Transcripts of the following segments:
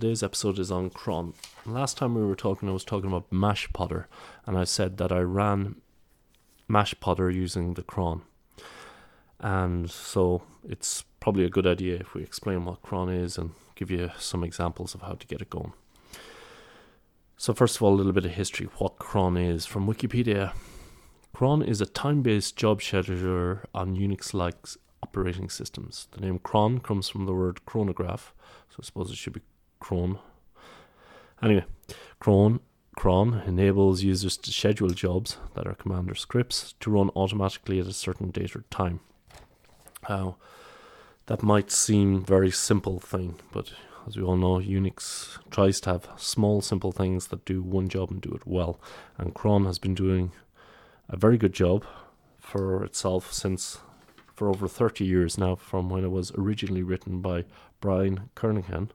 today's episode is on cron. Last time we were talking, I was talking about Mashpodder, and I said that I ran Mashpodder using the cron. And so it's probably a good idea if we explain what cron is and give you some examples of how to get it going. So, first of all, a little bit of history what cron is. From Wikipedia, cron is a time based job scheduler on Unix like operating systems. The name cron comes from the word chronograph, so I suppose it should be cron. Anyway, cron cron enables users to schedule jobs that are commander scripts to run automatically at a certain date or time. Now, that might seem very simple thing, but as we all know, Unix tries to have small, simple things that do one job and do it well. And cron has been doing a very good job for itself since for over 30 years now, from when it was originally written by Brian Kernighan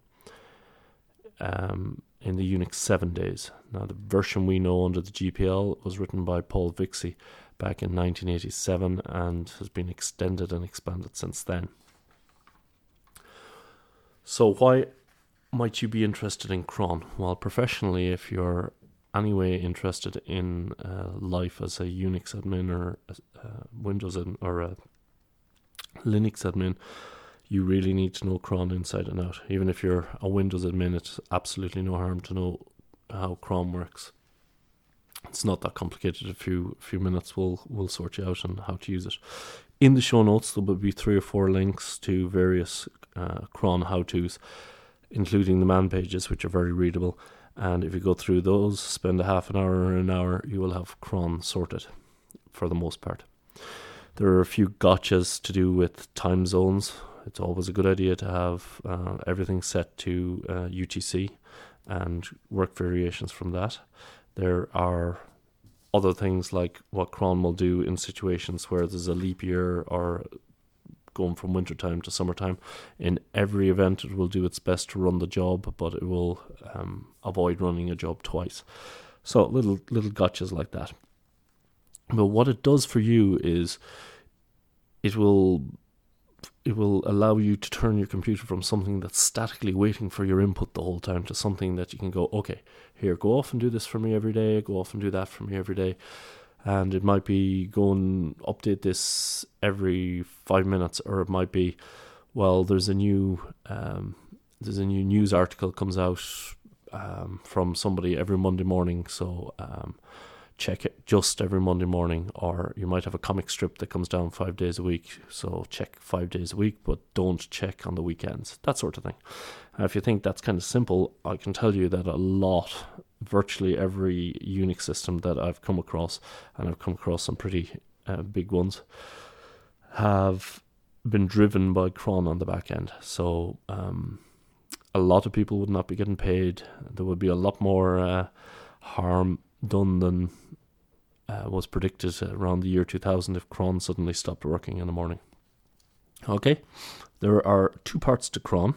um, in the Unix 7 days. Now, the version we know under the GPL was written by Paul Vixie back in 1987 and has been extended and expanded since then. So, why might you be interested in cron? Well, professionally, if you're anyway interested in uh, life as a Unix admin or uh, Windows admin or a Linux admin, you really need to know cron inside and out. Even if you're a Windows admin, it's absolutely no harm to know how cron works. It's not that complicated. A few few minutes will will sort you out on how to use it. In the show notes, there will be three or four links to various uh, cron how tos, including the man pages, which are very readable. And if you go through those, spend a half an hour or an hour, you will have cron sorted for the most part. There are a few gotchas to do with time zones. It's always a good idea to have uh, everything set to uh, UTC and work variations from that. There are other things like what cron will do in situations where there's a leap year or going from wintertime to summertime. In every event, it will do its best to run the job, but it will um, avoid running a job twice. So little little gotchas like that. But what it does for you is it will it will allow you to turn your computer from something that's statically waiting for your input the whole time to something that you can go, okay, here, go off and do this for me every day, go off and do that for me every day. And it might be go and update this every five minutes, or it might be, well, there's a new um, there's a new news article comes out um, from somebody every Monday morning, so um, check it just every Monday morning, or you might have a comic strip that comes down five days a week. So check five days a week, but don't check on the weekends, that sort of thing. If you think that's kind of simple, I can tell you that a lot, virtually every Unix system that I've come across, and I've come across some pretty uh, big ones, have been driven by cron on the back end. So um, a lot of people would not be getting paid. There would be a lot more uh, harm done than uh, was predicted around the year 2000 if cron suddenly stopped working in the morning. Okay, there are two parts to cron.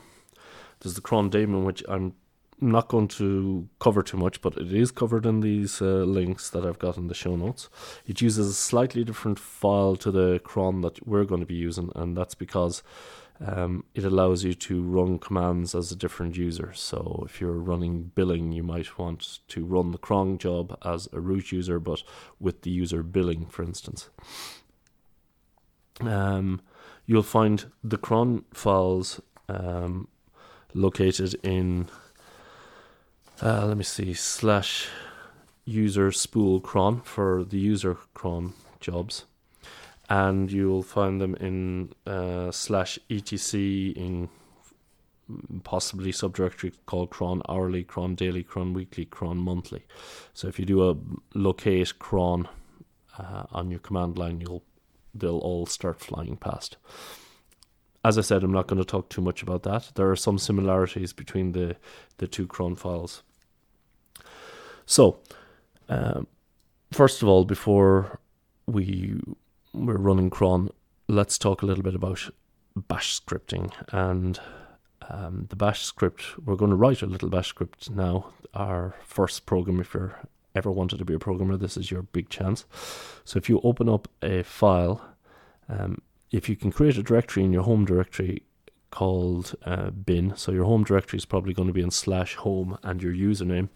There's the cron daemon, which I'm not going to cover too much, but it is covered in these uh, links that I've got in the show notes. It uses a slightly different file to the cron that we're going to be using, and that's because um, it allows you to run commands as a different user. So if you're running billing, you might want to run the cron job as a root user, but with the user billing, for instance. Um, you'll find the cron files um, located in, uh, let me see, slash user spool cron for the user cron jobs and you'll find them in uh, slash etc in possibly subdirectory called cron hourly, cron daily, cron weekly, cron monthly. So if you do a locate cron uh, on your command line, you'll they'll all start flying past. As I said, I'm not going to talk too much about that. There are some similarities between the the two cron files. So, um, first of all, before we we're running cron, let's talk a little bit about bash scripting and um, the bash script. We're going to write a little bash script now. Our first program, if you're ever wanted to be a programmer, this is your big chance. So if you open up a file, um, if you can create a directory in your home directory called uh, bin. So your home directory is probably going to be in slash home and your username.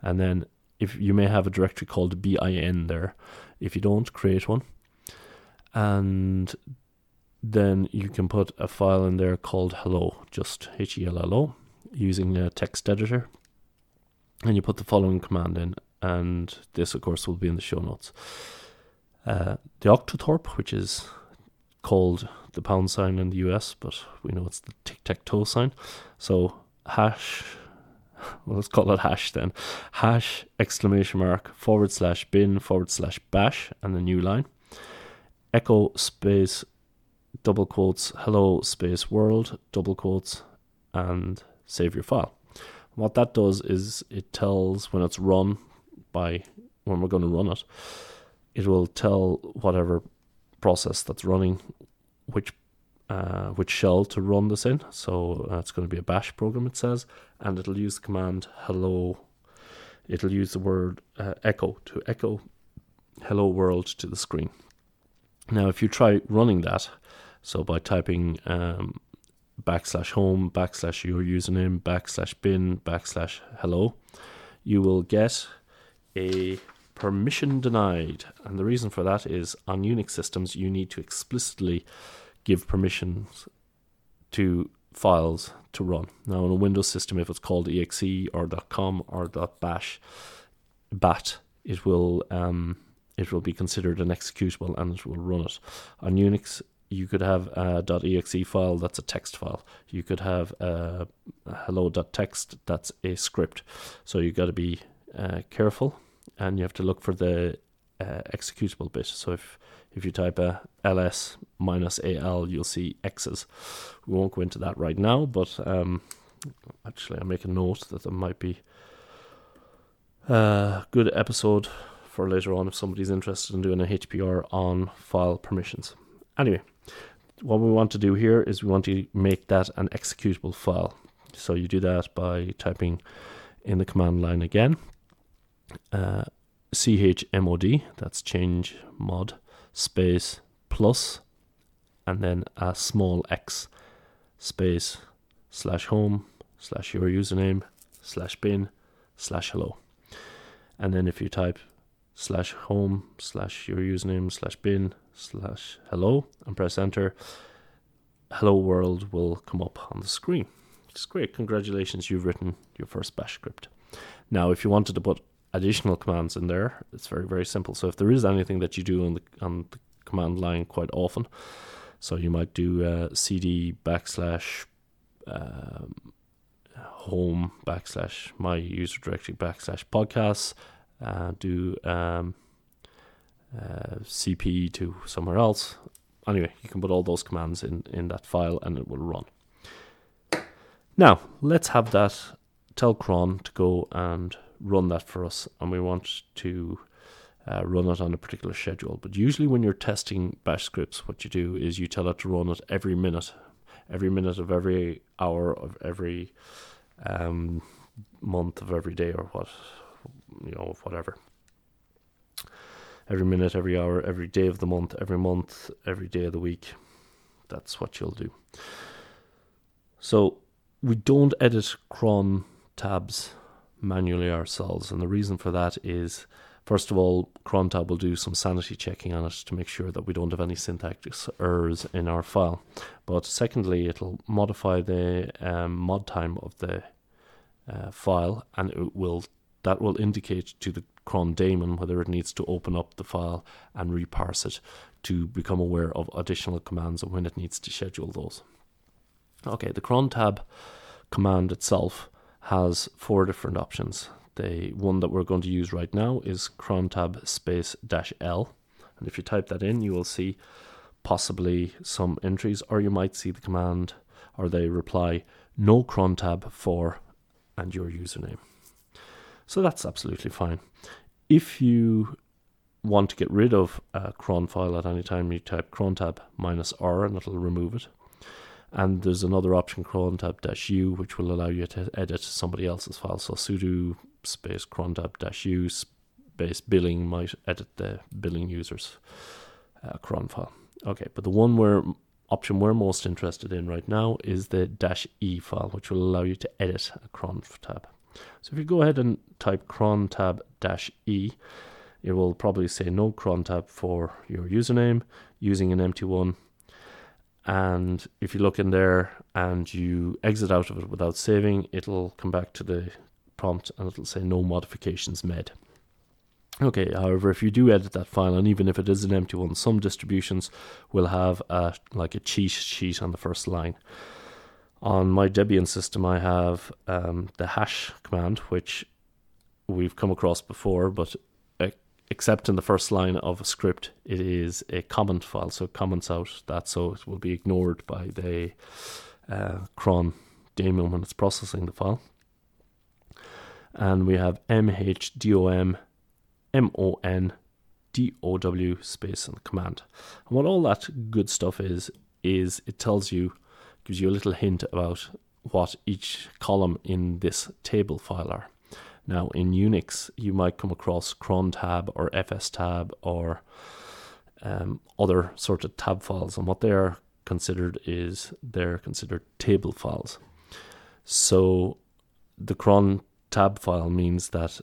And then if you may have a directory called bin there. If you don't, create one. And then you can put a file in there called hello, just H E L L O, using a text editor. And you put the following command in, and this, of course, will be in the show notes. Uh, the octothorpe, which is called the pound sign in the US, but we know it's the tic tac toe sign. So hash, well, let's call it hash then. Hash exclamation mark forward slash bin forward slash bash and the new line. Echo space double quotes hello space world double quotes and save your file. What that does is it tells when it's run by when we're going to run it, it will tell whatever process that's running which uh, which shell to run this in. So uh, it's going to be a bash program, it says, and it'll use the command hello. It'll use the word uh, echo to echo hello world to the screen. Now, if you try running that, so by typing um, backslash home, backslash your username, backslash bin, backslash hello, you will get a permission denied. And the reason for that is on Unix systems, you need to explicitly give permissions to files to run. Now, on a Windows system, if it's called exe or .com or .bash, bat, it will um, it will be considered an executable and it will run it. On Unix, you could have a .exe file that's a text file. You could have a hello.txt that's a script. So you've got to be uh, careful and you have to look for the uh, executable bit. So if if you type a ls minus al, you'll see x's. We won't go into that right now, but um, actually, I'll make a note that there might be a good episode for later on if somebody's interested in doing a HPR on file permissions. Anyway, what we want to do here is we want to make that an executable file. So you do that by typing in the command line again uh, chmod, that's change mod, space plus, and then a small x, space slash home slash your username slash bin slash hello. And then if you type slash home slash your username slash bin slash hello and press enter, hello world will come up on the screen. It's great. Congratulations, you've written your first bash script. Now, if you wanted to put additional commands in there. It's very very simple. So if there is anything that you do on the on the command line quite often, so you might do uh, cd backslash um, home backslash my user directory backslash podcasts, uh, do um, uh, cp to somewhere else. Anyway, you can put all those commands in in that file and it will run. Now let's have that. Tell cron to go and run that for us and we want to uh, run it on a particular schedule. But usually, when you're testing bash scripts, what you do is you tell it to run it every minute, every minute of every hour of every um, month of every day or what, you know, whatever. Every minute, every hour, every day of the month, every month, every day of the week. That's what you'll do. So we don't edit cron tabs manually ourselves. And the reason for that is, first of all, cron tab will do some sanity checking on it to make sure that we don't have any syntax errors in our file. But secondly, it'll modify the um, mod time of the uh, file, and it will that will indicate to the cron daemon whether it needs to open up the file and reparse it to become aware of additional commands and when it needs to schedule those. Okay, the cron tab command itself has four different options. The one that we're going to use right now is crontab space dash L. And if you type that in, you will see possibly some entries, or you might see the command or they reply no crontab for and your username. So that's absolutely fine. If you want to get rid of a cron file at any time, you type crontab minus R and it'll remove it. And there's another option, cron tab dash u, which will allow you to edit somebody else's file. So sudo space cron tab dash u space billing might edit the billing user's uh, cron file. Okay, but the one we're option we're most interested in right now is the dash E file, which will allow you to edit a cron tab. So if you go ahead and type cron tab dash E, it will probably say no cron tab for your username using an empty one. And if you look in there and you exit out of it without saving, it'll come back to the prompt and it'll say no modifications made. Okay, however, if you do edit that file, and even if it is an empty one, some distributions will have a, like a cheat sheet on the first line. On my Debian system, I have um, the hash command, which we've come across before, but uh, except in the first line of a script, it is a comment file, so it comments out that, so it will be ignored by the uh, cron daemon when it's processing the file. And we have mhdom M O N D O W space and command. And what all that good stuff is, is it tells you, gives you a little hint about what each column in this table file are. Now, in Unix, you might come across cron tab or fs tab or um, other sort of tab files, and what they are considered is they're considered table files. So, the cron tab file means that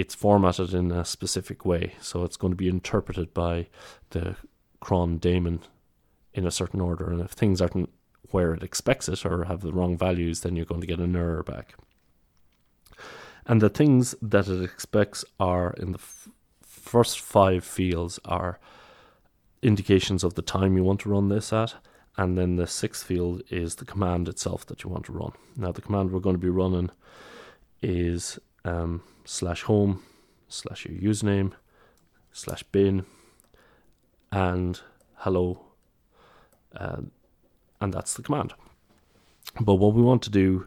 it's formatted in a specific way. So it's going to be interpreted by the cron daemon in a certain order. And if things aren't where it expects it or have the wrong values, then you're going to get an error back. And the things that it expects are in the f- first five fields are indications of the time you want to run this at. And then the sixth field is the command itself that you want to run. Now, the command we're going to be running is um, slash home slash your username slash bin and hello uh, and that's the command but what we want to do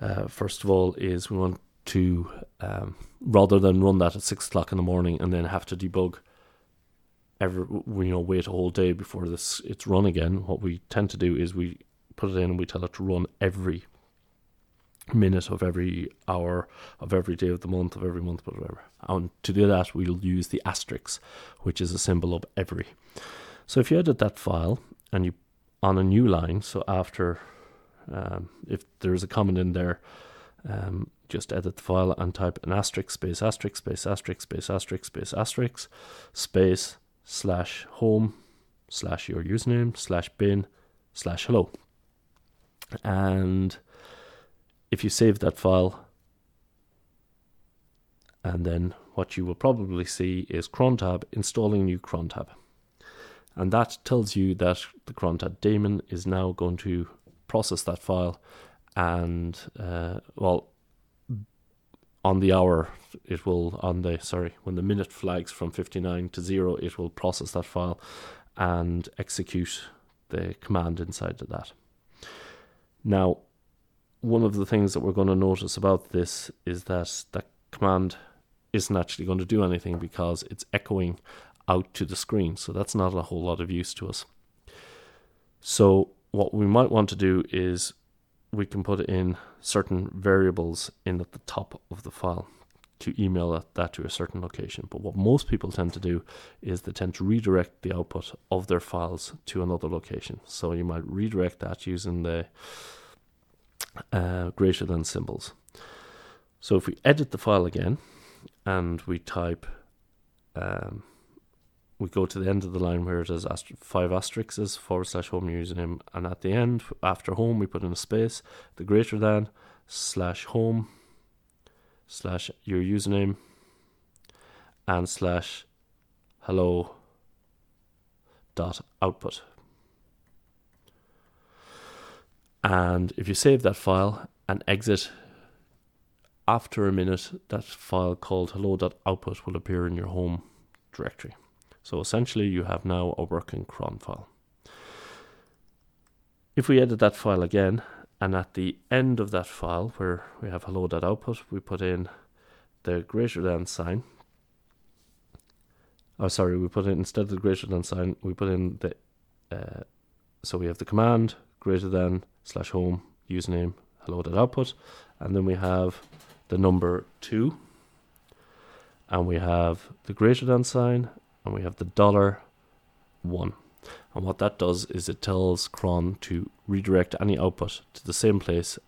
uh, first of all is we want to um, rather than run that at six o'clock in the morning and then have to debug every you know wait a whole day before this it's run again what we tend to do is we put it in and we tell it to run every minute of every hour of every day of the month of every month, whatever. And to do that, we'll use the asterisk, which is a symbol of every. So if you edit that file and you on a new line, so after um, if there's a comment in there, um, just edit the file and type an asterisk space asterisk space asterisk space asterisk space asterisk space slash home slash your username slash bin slash hello and if you save that file, and then what you will probably see is crontab installing new crontab. And that tells you that the crontab daemon is now going to process that file and, uh, well, on the hour, it will, on the, sorry, when the minute flags from 59 to 0, it will process that file and execute the command inside of that. Now, one of the things that we're going to notice about this is that that command isn't actually going to do anything because it's echoing out to the screen. So that's not a whole lot of use to us. So what we might want to do is we can put in certain variables in at the top of the file to email that to a certain location. But what most people tend to do is they tend to redirect the output of their files to another location. So you might redirect that using the uh, greater than symbols. So if we edit the file again and we type, um, we go to the end of the line where it has ast- five asterisks forward slash home username, and at the end, after home, we put in a space, the greater than slash home slash your username and slash hello dot output. And if you save that file and exit, after a minute, that file called hello.output will appear in your home directory. So essentially, you have now a working cron file. If we edit that file again, and at the end of that file where we have hello.output, we put in the greater than sign. Oh, sorry, we put in instead of the greater than sign, we put in the. Uh, so we have the command greater than slash home username hello dot output, and then we have the number two, and we have the greater than sign, and we have the dollar one. And what that does is it tells cron to redirect any output to the same place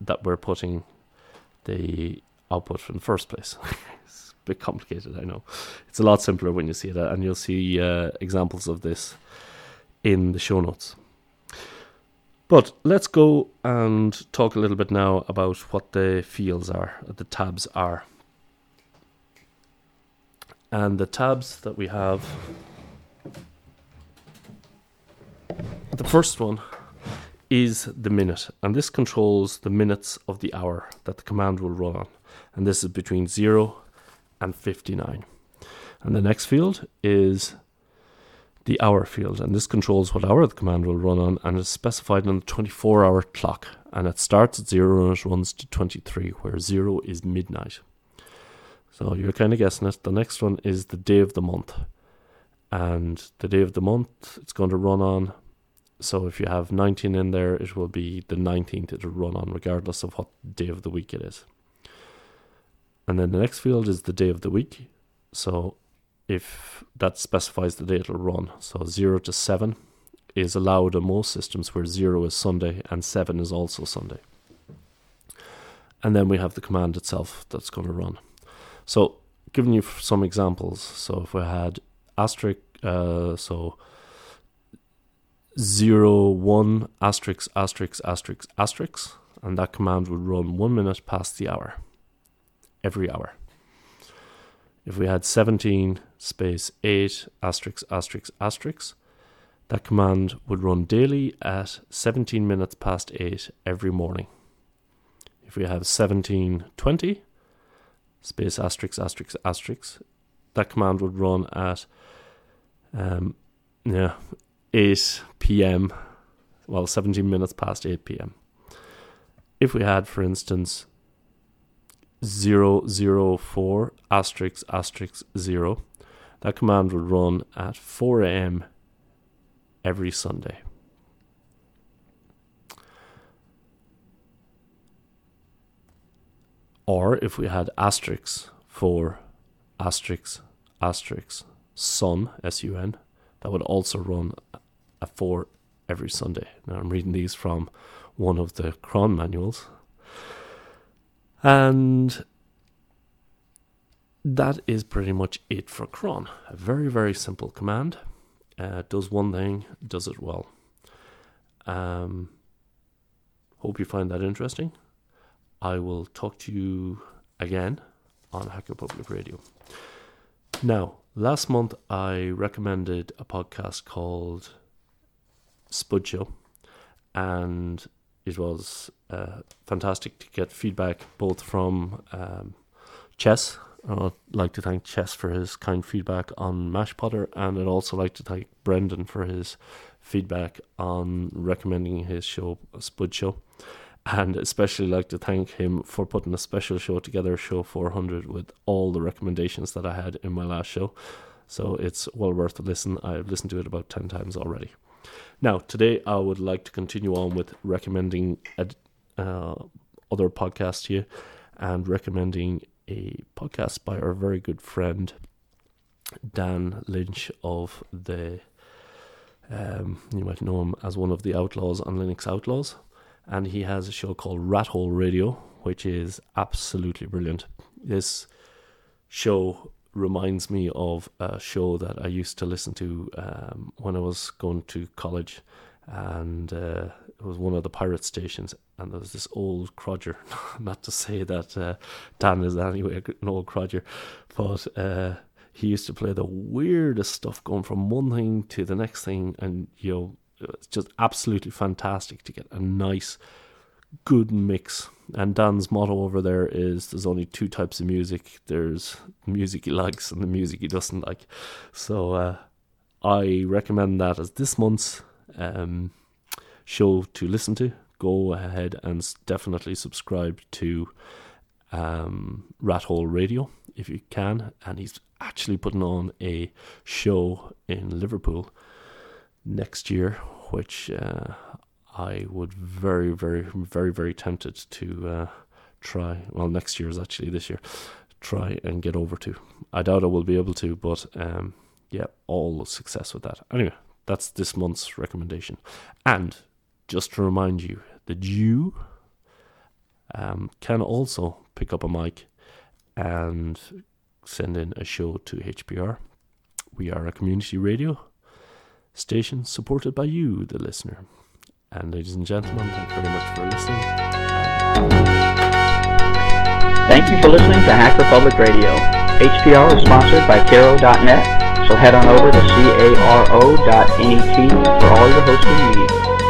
that we're putting the output in the first place. it's a bit complicated, I know. It's a lot simpler when you see that, and you'll see uh, examples of this in the show notes. But let's go and talk a little bit now about what the fields are, the tabs are. And the tabs that we have the first one is the minute, and this controls the minutes of the hour that the command will run on. And this is between 0 and 59. And the next field is the hour field, and this controls what hour the command will run on, and is specified on the 24 hour clock. And it starts at 0 and it runs to 23, where 0 is midnight. So you're kind of guessing it. The next one is the day of the month. And the day of the month, it's going to run on. So if you have 19 in there, it will be the 19th it'll run on, regardless of what day of the week it is. And then the next field is the day of the week. So if that specifies the day it'll run. So 0 to 7 is allowed on most systems where 0 is Sunday and 7 is also Sunday. And then we have the command itself that's going to run. So, giving you some examples. So, if we had asterisk, uh, so 0, 1, asterisk, asterisk, asterisk, asterisk, and that command would run one minute past the hour, every hour. If we had 17 space 8 asterisk asterisk asterisk, that command would run daily at 17 minutes past 8 every morning. If we have 1720 space asterisk asterisk asterisk, that command would run at um, yeah, 8 p.m. Well, 17 minutes past 8 p.m. If we had, for instance, 004 asterisk asterisk 0. That command would run at 4 a.m. every Sunday. Or if we had asterisks for asterisk asterisk sun S U N, that would also run a 4 every Sunday. Now I'm reading these from one of the cron manuals and that is pretty much it for cron. A very, very simple command. Uh, does one thing, does it well. Um, hope you find that interesting. I will talk to you again on Hacker Public Radio. Now, last month I recommended a podcast called Spud Show, and it was uh, fantastic to get feedback both from um, Chess. I'd like to thank Chess for his kind feedback on Mashpodder, and I'd also like to thank Brendan for his feedback on recommending his show, Spud Show. And especially like to thank him for putting a special show together, show 400, with all the recommendations that I had in my last show. So it's well worth a listen. I've listened to it about 10 times already. Now, today I would like to continue on with recommending uh, other podcasts here and recommending a podcast by our very good friend Dan Lynch of the. Um, you might know him as one of the outlaws on Linux Outlaws, and he has a show called Rathole Radio, which is absolutely brilliant. This show reminds me of a show that I used to listen to um, when I was going to college, and uh, it was one of the pirate stations. And there was this old crodger. Not to say that uh, Dan is anyway an old crodger, but uh, he used to play the weirdest stuff, going from one thing to the next thing, and you know, it's just absolutely fantastic to get a nice good mix. And Dan's motto over there is there's only two types of music. There's music he likes and the music he doesn't like. So uh, I recommend that as this month's um, show to listen to. Go ahead and definitely subscribe to um, Rathole Radio if you can. And he's actually putting on a show in Liverpool next year, which uh, I would very, very, very, very tempted to uh, try. Well, next year is actually this year. Try and get over to. I doubt I will be able to, but um, yeah, all success with that. Anyway, that's this month's recommendation. And just to remind you that you um, can also pick up a mic and send in a show to HPR. We are a community radio station supported by you, the listener. And ladies and gentlemen, thank you very much for listening. Thank you for listening to Hacker Public Radio. HPR is sponsored by Caro.net, so head on over to caro.net for all your hosting needs.